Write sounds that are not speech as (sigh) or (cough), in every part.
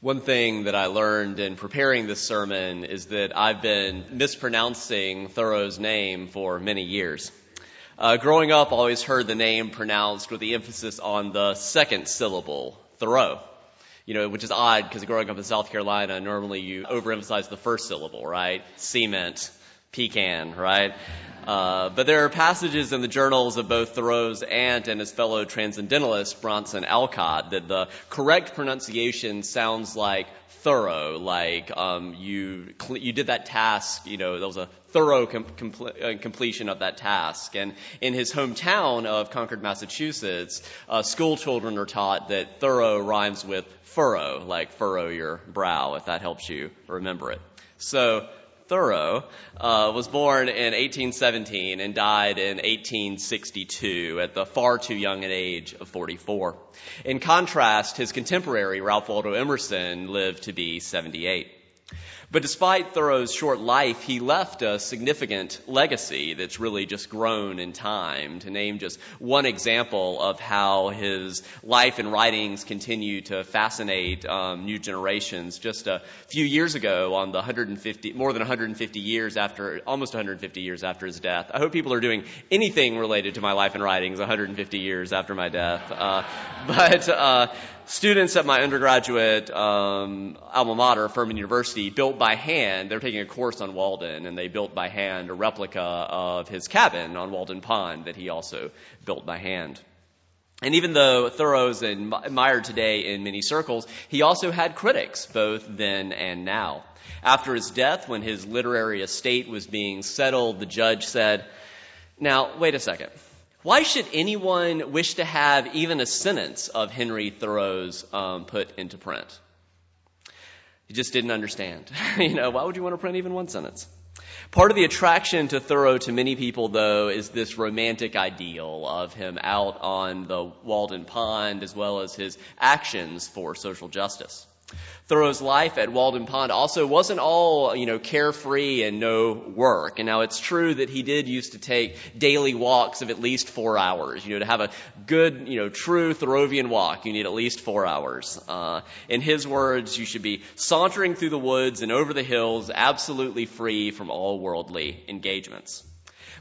One thing that I learned in preparing this sermon is that I've been mispronouncing Thoreau's name for many years. Uh, growing up, I always heard the name pronounced with the emphasis on the second syllable, Thoreau. You know, which is odd because growing up in South Carolina, normally you overemphasize the first syllable, right? Cement, pecan, right? Uh, but there are passages in the journals of both Thoreau's aunt and his fellow transcendentalist Bronson Alcott that the correct pronunciation sounds like thorough, like um, you you did that task. You know, there was a thorough com- uh, completion of that task. And in his hometown of Concord, Massachusetts, uh, school children are taught that thorough rhymes with furrow, like furrow your brow, if that helps you remember it. So Thoreau uh, was born in 1817 and died in 1862 at the far too young an age of 44. In contrast, his contemporary Ralph Waldo Emerson lived to be 78. But despite Thoreau's short life, he left a significant legacy that's really just grown in time. To name just one example of how his life and writings continue to fascinate um, new generations. Just a few years ago, on the 150, more than 150 years after, almost 150 years after his death. I hope people are doing anything related to my life and writings 150 years after my death. Uh, (laughs) but uh, students at my undergraduate um, alma mater, Furman University, built by hand. They're taking a course on Walden, and they built by hand a replica of his cabin on Walden Pond that he also built by hand. And even though Thoreau's admired today in many circles, he also had critics, both then and now. After his death, when his literary estate was being settled, the judge said, Now, wait a second. Why should anyone wish to have even a sentence of Henry Thoreau's um, put into print? He just didn't understand. (laughs) you know, why would you want to print even one sentence? Part of the attraction to Thoreau to many people, though, is this romantic ideal of him out on the Walden Pond as well as his actions for social justice. Thoreau's life at Walden Pond also wasn't all, you know, carefree and no work. And now it's true that he did used to take daily walks of at least four hours. You know, to have a good, you know, true Thoreauvian walk, you need at least four hours. Uh, in his words, you should be sauntering through the woods and over the hills, absolutely free from all worldly engagements.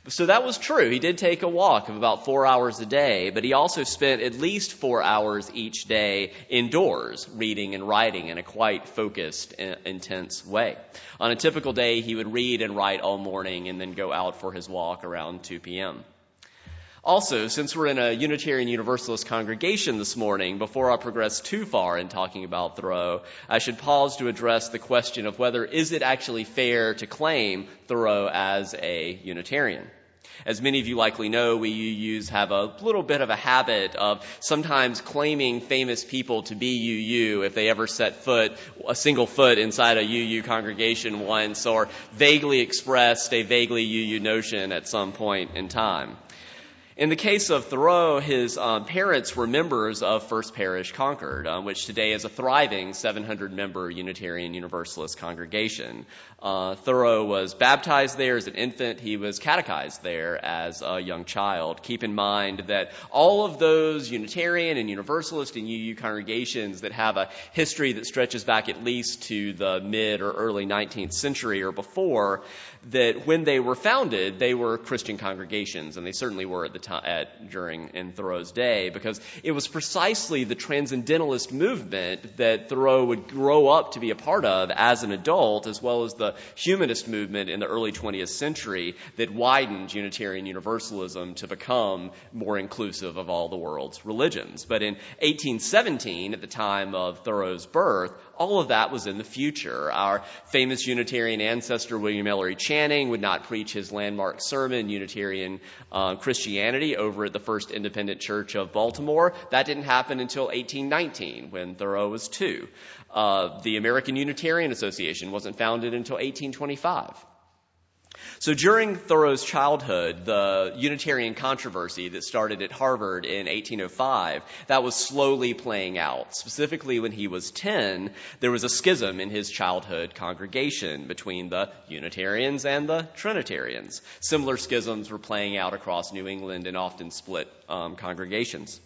So that was true. He did take a walk of about four hours a day, but he also spent at least four hours each day indoors, reading and writing in a quite focused, intense way. On a typical day, he would read and write all morning and then go out for his walk around 2 p.m. Also, since we're in a Unitarian Universalist congregation this morning, before I progress too far in talking about Thoreau, I should pause to address the question of whether is it actually fair to claim Thoreau as a Unitarian. As many of you likely know, we UUs have a little bit of a habit of sometimes claiming famous people to be UU if they ever set foot, a single foot inside a UU congregation once or vaguely expressed a vaguely UU notion at some point in time. In the case of Thoreau, his um, parents were members of First Parish Concord, um, which today is a thriving 700 member Unitarian Universalist congregation. Uh, Thoreau was baptized there as an infant. He was catechized there as a young child. Keep in mind that all of those Unitarian and Universalist and UU congregations that have a history that stretches back at least to the mid or early 19th century or before, that when they were founded, they were Christian congregations, and they certainly were at the at, uh, during in Thoreau's day, because it was precisely the transcendentalist movement that Thoreau would grow up to be a part of as an adult, as well as the humanist movement in the early 20th century that widened Unitarian Universalism to become more inclusive of all the world's religions. But in 1817, at the time of Thoreau's birth, all of that was in the future. Our famous Unitarian ancestor, William Ellery Channing, would not preach his landmark sermon, Unitarian uh, Christianity, over at the First Independent Church of Baltimore. That didn't happen until 1819, when Thoreau was two. Uh, the American Unitarian Association wasn't founded until 1825. So during Thoreau's childhood, the Unitarian controversy that started at Harvard in 1805, that was slowly playing out. Specifically when he was 10, there was a schism in his childhood congregation between the Unitarians and the Trinitarians. Similar schisms were playing out across New England and often split um, congregations.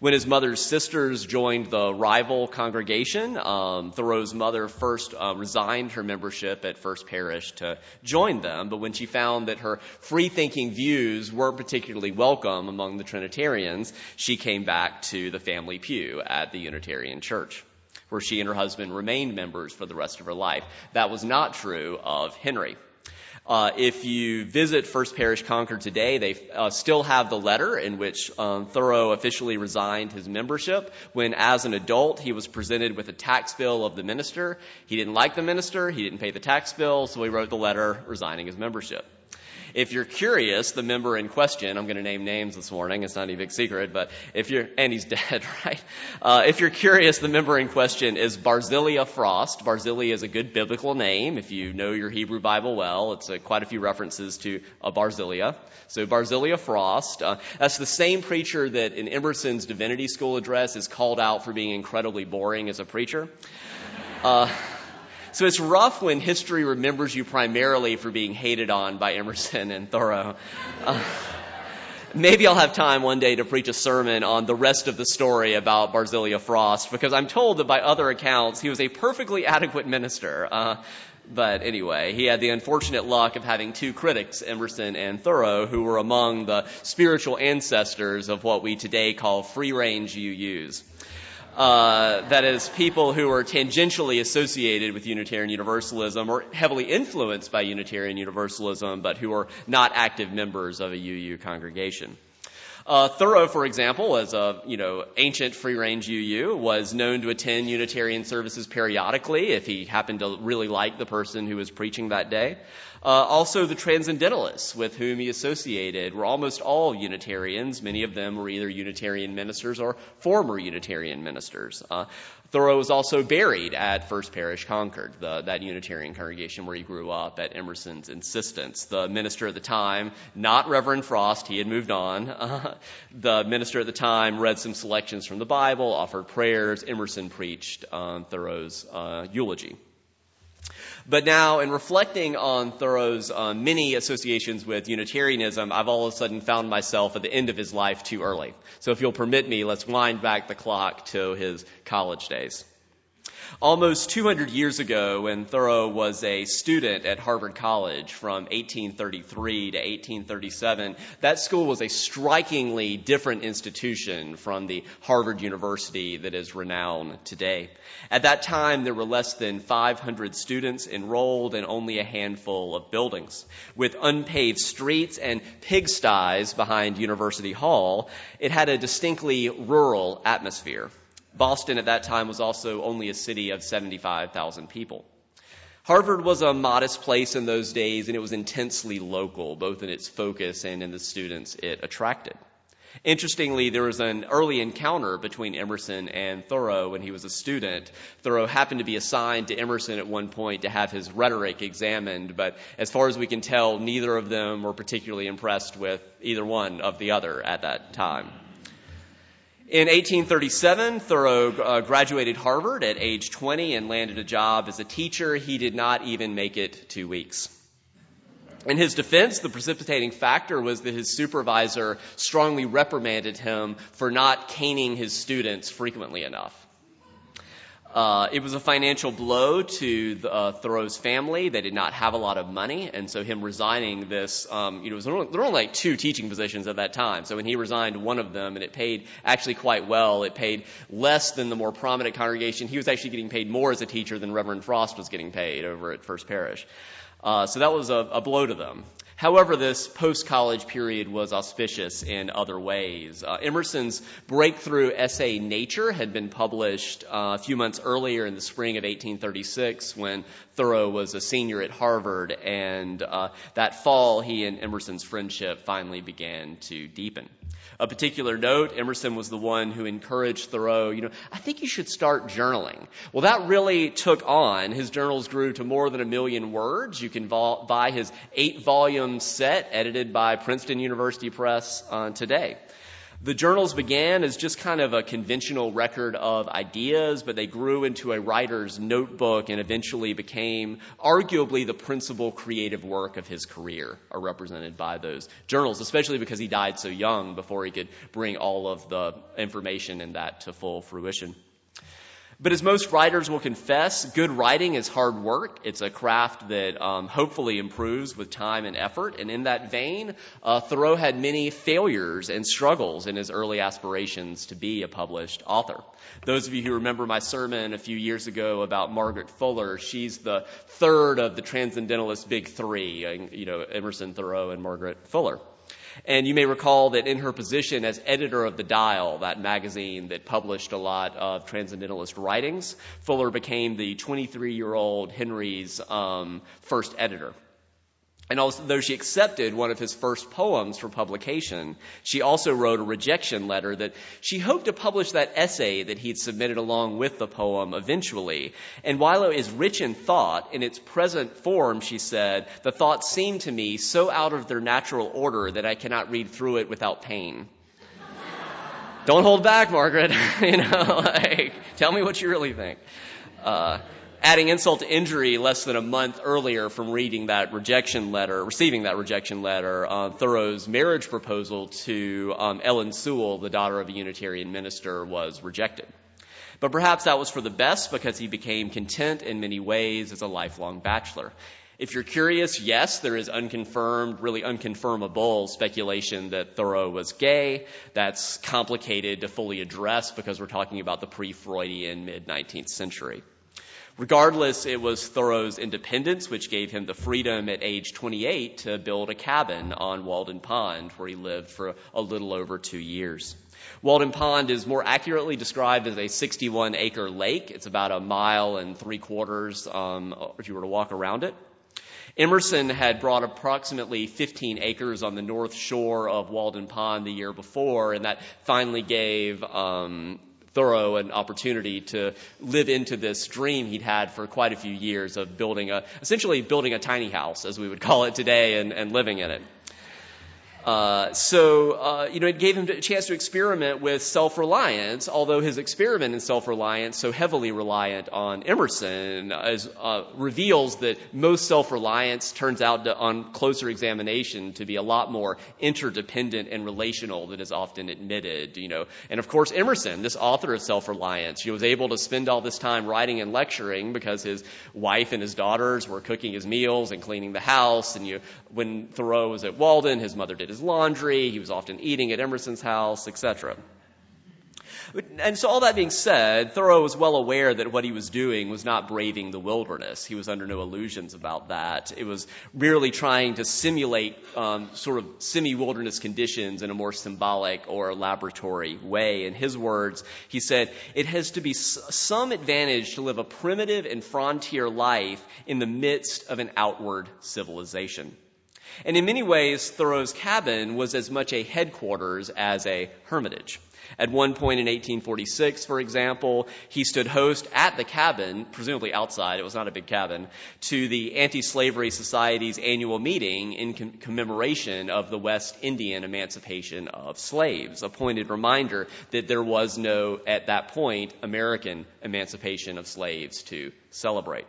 When his mother's sisters joined the rival congregation, um, Thoreau's mother first uh, resigned her membership at First Parish to join them, but when she found that her free thinking views weren't particularly welcome among the Trinitarians, she came back to the family pew at the Unitarian Church where she and her husband remained members for the rest of her life. That was not true of Henry. Uh, if you visit First Parish Concord today, they uh, still have the letter in which um, Thoreau officially resigned his membership. When, as an adult, he was presented with a tax bill of the minister, he didn't like the minister, he didn't pay the tax bill, so he wrote the letter resigning his membership. If you're curious, the member in question, I'm going to name names this morning, it's not a big secret, but if you're, and he's (laughs) dead, right? Uh, if you're curious, the member in question is Barzillai Frost. Barzillai is a good biblical name. If you know your Hebrew Bible well, it's a, quite a few references to a Barzillai. So Barzillai Frost, uh, that's the same preacher that in Emerson's divinity school address is called out for being incredibly boring as a preacher. Uh, so it's rough when history remembers you primarily for being hated on by Emerson and Thoreau. Uh, maybe I'll have time one day to preach a sermon on the rest of the story about Barzillai Frost, because I'm told that by other accounts he was a perfectly adequate minister. Uh, but anyway, he had the unfortunate luck of having two critics, Emerson and Thoreau, who were among the spiritual ancestors of what we today call free range UUs. Uh, that is, people who are tangentially associated with Unitarian Universalism or heavily influenced by Unitarian Universalism, but who are not active members of a UU congregation. Uh, Thoreau, for example, as a you know ancient free range UU, was known to attend Unitarian services periodically if he happened to really like the person who was preaching that day. Uh, also, the transcendentalists with whom he associated were almost all Unitarians. Many of them were either Unitarian ministers or former Unitarian ministers. Uh, Thoreau was also buried at First Parish Concord, the, that Unitarian congregation where he grew up at Emerson's insistence. The minister at the time, not Reverend Frost, he had moved on. Uh, (laughs) the minister at the time read some selections from the Bible, offered prayers. Emerson preached on Thoreau's uh, eulogy. But now, in reflecting on Thoreau's uh, many associations with Unitarianism, I've all of a sudden found myself at the end of his life too early. So if you'll permit me, let's wind back the clock to his college days. Almost 200 years ago, when Thoreau was a student at Harvard College from 1833 to 1837, that school was a strikingly different institution from the Harvard University that is renowned today. At that time, there were less than 500 students enrolled and only a handful of buildings. With unpaved streets and pigsties behind University Hall, it had a distinctly rural atmosphere. Boston at that time was also only a city of 75,000 people. Harvard was a modest place in those days, and it was intensely local, both in its focus and in the students it attracted. Interestingly, there was an early encounter between Emerson and Thoreau when he was a student. Thoreau happened to be assigned to Emerson at one point to have his rhetoric examined, but as far as we can tell, neither of them were particularly impressed with either one of the other at that time. In 1837, Thoreau uh, graduated Harvard at age 20 and landed a job as a teacher. He did not even make it two weeks. In his defense, the precipitating factor was that his supervisor strongly reprimanded him for not caning his students frequently enough. Uh, it was a financial blow to the, uh, Thoreau's family. They did not have a lot of money, and so him resigning this, um, you know, was, there were only like two teaching positions at that time. So when he resigned one of them, and it paid actually quite well, it paid less than the more prominent congregation. He was actually getting paid more as a teacher than Reverend Frost was getting paid over at First Parish. Uh, so that was a, a, blow to them. However, this post-college period was auspicious in other ways. Uh, Emerson's breakthrough essay Nature had been published uh, a few months earlier in the spring of 1836 when Thoreau was a senior at Harvard, and uh, that fall he and Emerson's friendship finally began to deepen. A particular note, Emerson was the one who encouraged Thoreau, you know, I think you should start journaling. Well, that really took on. His journals grew to more than a million words. You can buy his eight volume set edited by Princeton University Press uh, today. The journals began as just kind of a conventional record of ideas, but they grew into a writer's notebook and eventually became arguably the principal creative work of his career, are represented by those journals, especially because he died so young before he could bring all of the information in that to full fruition. But as most writers will confess, good writing is hard work. It's a craft that um, hopefully improves with time and effort. And in that vein, uh, Thoreau had many failures and struggles in his early aspirations to be a published author. Those of you who remember my sermon a few years ago about Margaret Fuller, she's the third of the Transcendentalist Big Three, uh, you know, Emerson, Thoreau, and Margaret Fuller. And you may recall that in her position as editor of The Dial, that magazine that published a lot of transcendentalist writings, Fuller became the 23 year old Henry's um, first editor. And although she accepted one of his first poems for publication, she also wrote a rejection letter that she hoped to publish that essay that he'd submitted along with the poem eventually. And while it is rich in thought, in its present form, she said, the thoughts seem to me so out of their natural order that I cannot read through it without pain. Don't hold back, Margaret. (laughs) you know, like, tell me what you really think. Uh, adding insult to injury, less than a month earlier from reading that rejection letter, receiving that rejection letter, uh, Thoreau's marriage proposal to um, Ellen Sewall, the daughter of a Unitarian minister, was rejected. But perhaps that was for the best because he became content in many ways as a lifelong bachelor. If you're curious, yes, there is unconfirmed, really unconfirmable speculation that Thoreau was gay. That's complicated to fully address because we're talking about the pre-Freudian mid 19th century. Regardless, it was Thoreau's independence which gave him the freedom at age 28 to build a cabin on Walden Pond, where he lived for a little over two years. Walden Pond is more accurately described as a 61 acre lake. It's about a mile and three quarters um, if you were to walk around it. Emerson had brought approximately 15 acres on the north shore of Walden Pond the year before, and that finally gave um, Thoreau an opportunity to live into this dream he'd had for quite a few years of building a, essentially building a tiny house, as we would call it today, and, and living in it. Uh, so, uh, you know, it gave him a chance to experiment with self-reliance, although his experiment in self-reliance, so heavily reliant on Emerson, as, uh, reveals that most self-reliance turns out to, on closer examination to be a lot more interdependent and relational than is often admitted, you know. And of course, Emerson, this author of self-reliance, he was able to spend all this time writing and lecturing because his wife and his daughters were cooking his meals and cleaning the house, and you, when Thoreau was at Walden, his mother did his laundry, he was often eating at Emerson's house, etc. And so all that being said, Thoreau was well aware that what he was doing was not braving the wilderness. He was under no illusions about that. It was merely trying to simulate um, sort of semi-wilderness conditions in a more symbolic or laboratory way. In his words, he said, it has to be some advantage to live a primitive and frontier life in the midst of an outward civilization. And in many ways, Thoreau's cabin was as much a headquarters as a hermitage. At one point in 1846, for example, he stood host at the cabin, presumably outside, it was not a big cabin, to the Anti-Slavery Society's annual meeting in com- commemoration of the West Indian emancipation of slaves, a pointed reminder that there was no, at that point, American emancipation of slaves to celebrate.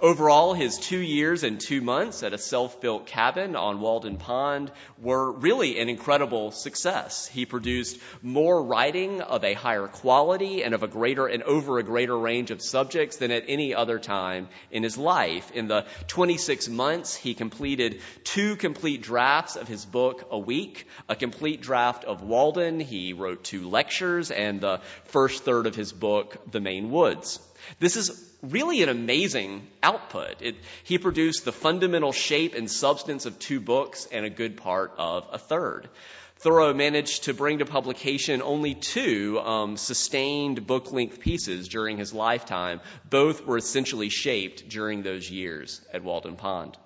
Overall, his two years and two months at a self-built cabin on Walden Pond were really an incredible success. He produced more writing of a higher quality and of a greater and over a greater range of subjects than at any other time in his life. In the 26 months, he completed two complete drafts of his book a week, a complete draft of Walden. He wrote two lectures and the first third of his book, The Maine Woods. This is really an amazing output. It, he produced the fundamental shape and substance of two books and a good part of a third. Thoreau managed to bring to publication only two um, sustained book length pieces during his lifetime. Both were essentially shaped during those years at Walden Pond.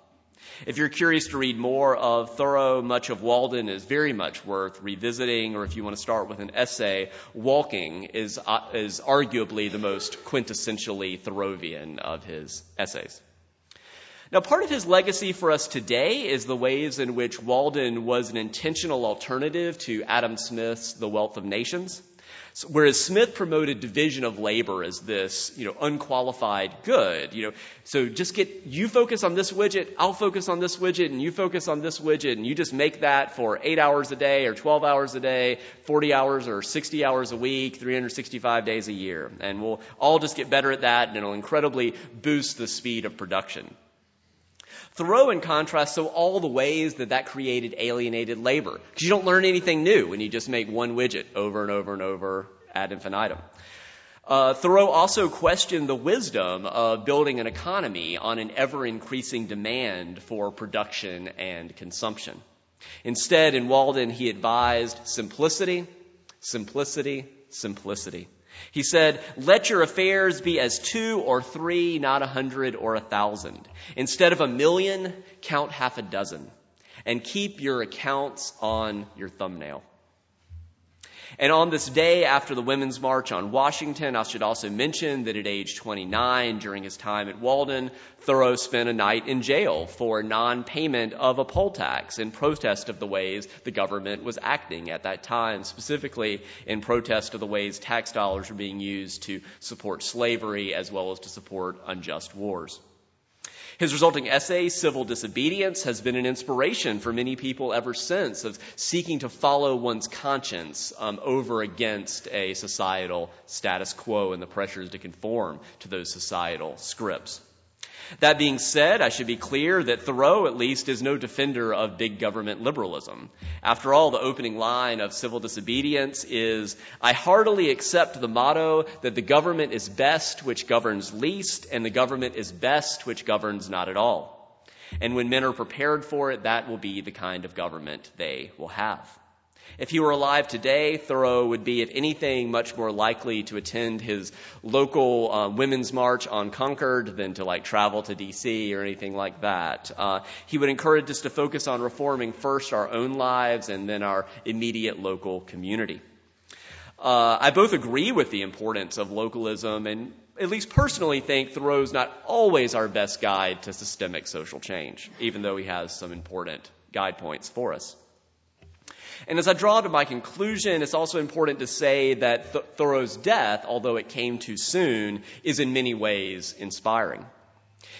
If you're curious to read more of Thoreau, much of Walden is very much worth revisiting, or if you want to start with an essay, Walking is, uh, is arguably the most quintessentially Thoreauvian of his essays. Now, part of his legacy for us today is the ways in which Walden was an intentional alternative to Adam Smith's The Wealth of Nations. Whereas Smith promoted division of labor as this, you know, unqualified good, you know, so just get, you focus on this widget, I'll focus on this widget, and you focus on this widget, and you just make that for eight hours a day, or 12 hours a day, 40 hours or 60 hours a week, 365 days a year. And we'll all just get better at that, and it'll incredibly boost the speed of production. Thoreau, in contrast, saw all the ways that that created alienated labor. Because you don't learn anything new when you just make one widget over and over and over ad infinitum. Uh, Thoreau also questioned the wisdom of building an economy on an ever increasing demand for production and consumption. Instead, in Walden, he advised simplicity, simplicity, simplicity. He said, let your affairs be as two or three, not a hundred or a thousand. Instead of a million, count half a dozen. And keep your accounts on your thumbnail. And on this day after the Women's March on Washington, I should also mention that at age 29, during his time at Walden, Thoreau spent a night in jail for non-payment of a poll tax in protest of the ways the government was acting at that time, specifically in protest of the ways tax dollars were being used to support slavery as well as to support unjust wars. His resulting essay, Civil Disobedience, has been an inspiration for many people ever since of seeking to follow one's conscience um, over against a societal status quo and the pressures to conform to those societal scripts. That being said, I should be clear that Thoreau, at least, is no defender of big government liberalism. After all, the opening line of Civil Disobedience is, I heartily accept the motto that the government is best which governs least, and the government is best which governs not at all. And when men are prepared for it, that will be the kind of government they will have. If he were alive today, Thoreau would be, if anything, much more likely to attend his local uh, women's march on Concord than to like travel to D.C. or anything like that. Uh, he would encourage us to focus on reforming first our own lives and then our immediate local community. Uh, I both agree with the importance of localism and at least personally think Thoreau's not always our best guide to systemic social change, even though he has some important guide points for us. And as I draw to my conclusion, it's also important to say that Th- Thoreau's death, although it came too soon, is in many ways inspiring.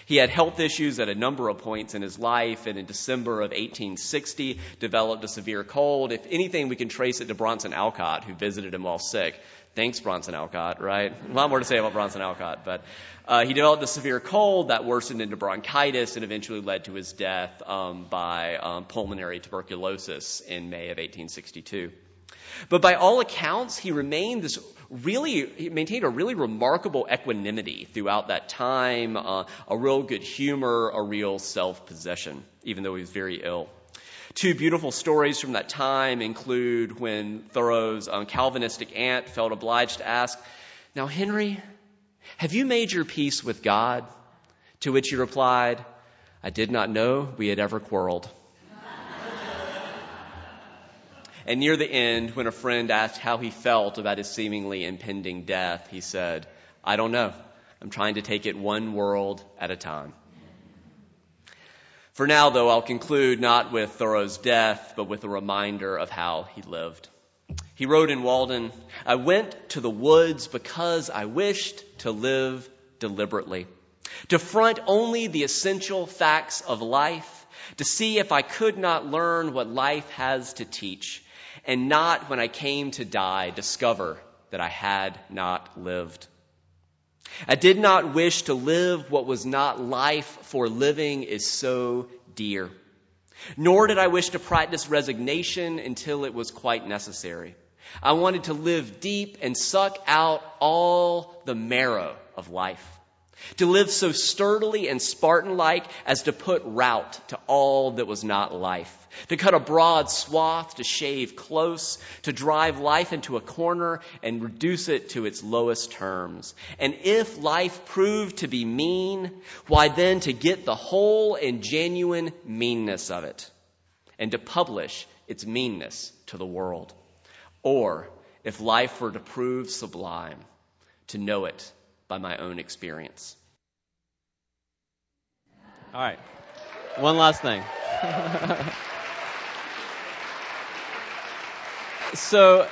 He had health issues at a number of points in his life, and in December of 1860 developed a severe cold. If anything, we can trace it to Bronson Alcott, who visited him while sick. Thanks, Bronson Alcott, right? A lot more to say about Bronson Alcott, but uh, he developed a severe cold that worsened into bronchitis and eventually led to his death um, by um, pulmonary tuberculosis in May of 1862. But by all accounts, he remained this really, he maintained a really remarkable equanimity throughout that time, uh, a real good humor, a real self-possession, even though he was very ill. Two beautiful stories from that time include when Thoreau's um, Calvinistic aunt felt obliged to ask, Now, Henry, have you made your peace with God? To which he replied, I did not know we had ever quarreled. And near the end, when a friend asked how he felt about his seemingly impending death, he said, I don't know. I'm trying to take it one world at a time. For now, though, I'll conclude not with Thoreau's death, but with a reminder of how he lived. He wrote in Walden, I went to the woods because I wished to live deliberately, to front only the essential facts of life, to see if I could not learn what life has to teach, and not when I came to die discover that I had not lived. I did not wish to live what was not life, for living is so dear. Nor did I wish to practice resignation until it was quite necessary. I wanted to live deep and suck out all the marrow of life. To live so sturdily and Spartan like as to put rout to all that was not life. To cut a broad swath, to shave close, to drive life into a corner and reduce it to its lowest terms. And if life proved to be mean, why then to get the whole and genuine meanness of it and to publish its meanness to the world. Or if life were to prove sublime, to know it by my own experience. All right. One last thing. (laughs) so,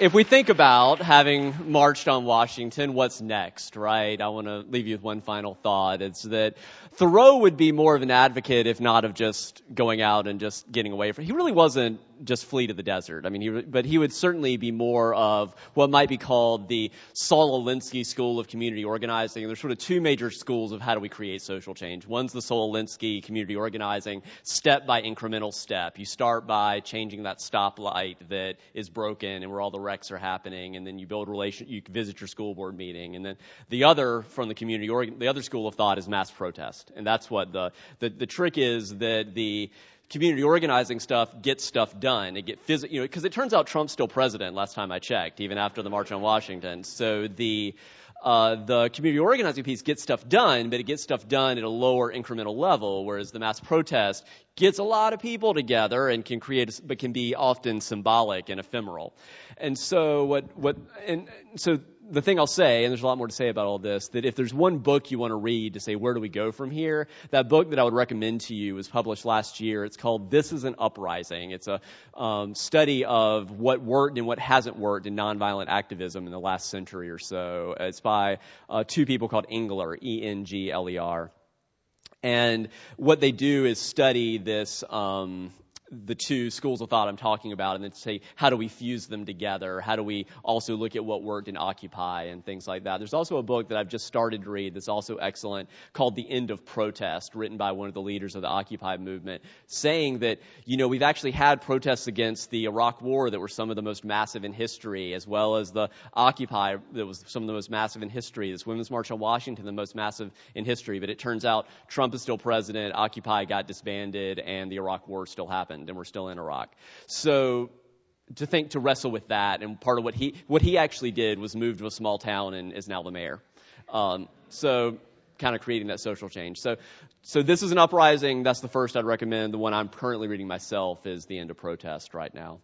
if we think about having marched on Washington, what's next, right? I want to leave you with one final thought. It's that Thoreau would be more of an advocate, if not of just going out and just getting away from. He really wasn't just flee to the desert. I mean, he, but he would certainly be more of what might be called the Saul Alinsky School of Community Organizing. And there's sort of two major schools of how do we create social change. One's the Saul Alinsky Community Organizing, step by incremental step. You start by changing that stoplight that is broken and where all the wrecks are happening, and then you build relation. You visit your school board meeting, and then the other from the community org, the other school of thought is mass protest, and that's what the the, the trick is that the community organizing stuff gets stuff done. It get phys- you know, because it turns out Trump's still president. Last time I checked, even after the March on Washington. So the uh, the community organizing piece gets stuff done, but it gets stuff done at a lower incremental level, whereas the mass protest gets a lot of people together and can create, but can be often symbolic and ephemeral. And so what, what, and so the thing I'll say, and there's a lot more to say about all this, that if there's one book you want to read to say where do we go from here, that book that I would recommend to you was published last year. It's called This is an Uprising. It's a um, study of what worked and what hasn't worked in nonviolent activism in the last century or so. It's by uh, two people called Engler, E-N-G-L-E-R. And what they do is study this um, the two schools of thought I'm talking about and then say, how do we fuse them together? How do we also look at what worked in Occupy and things like that? There's also a book that I've just started to read that's also excellent called The End of Protest, written by one of the leaders of the Occupy movement, saying that, you know, we've actually had protests against the Iraq War that were some of the most massive in history, as well as the Occupy that was some of the most massive in history, this Women's March on Washington, the most massive in history. But it turns out Trump is still president, Occupy got disbanded, and the Iraq War still happened happened and we're still in Iraq. So to think to wrestle with that and part of what he what he actually did was move to a small town and is now the mayor. Um, so kind of creating that social change. So so this is an uprising. That's the first I'd recommend. The one I'm currently reading myself is the end of protest right now.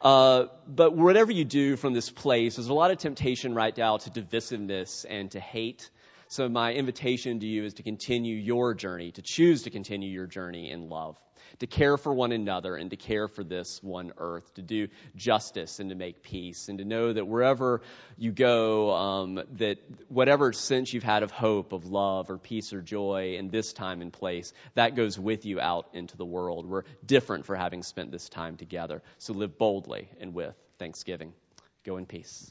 Uh, but whatever you do from this place, there's a lot of temptation right now to divisiveness and to hate. So my invitation to you is to continue your journey, to choose to continue your journey in love to care for one another and to care for this one earth, to do justice and to make peace, and to know that wherever you go, um, that whatever sense you've had of hope, of love, or peace or joy in this time and place, that goes with you out into the world. We're different for having spent this time together. So live boldly and with thanksgiving. Go in peace.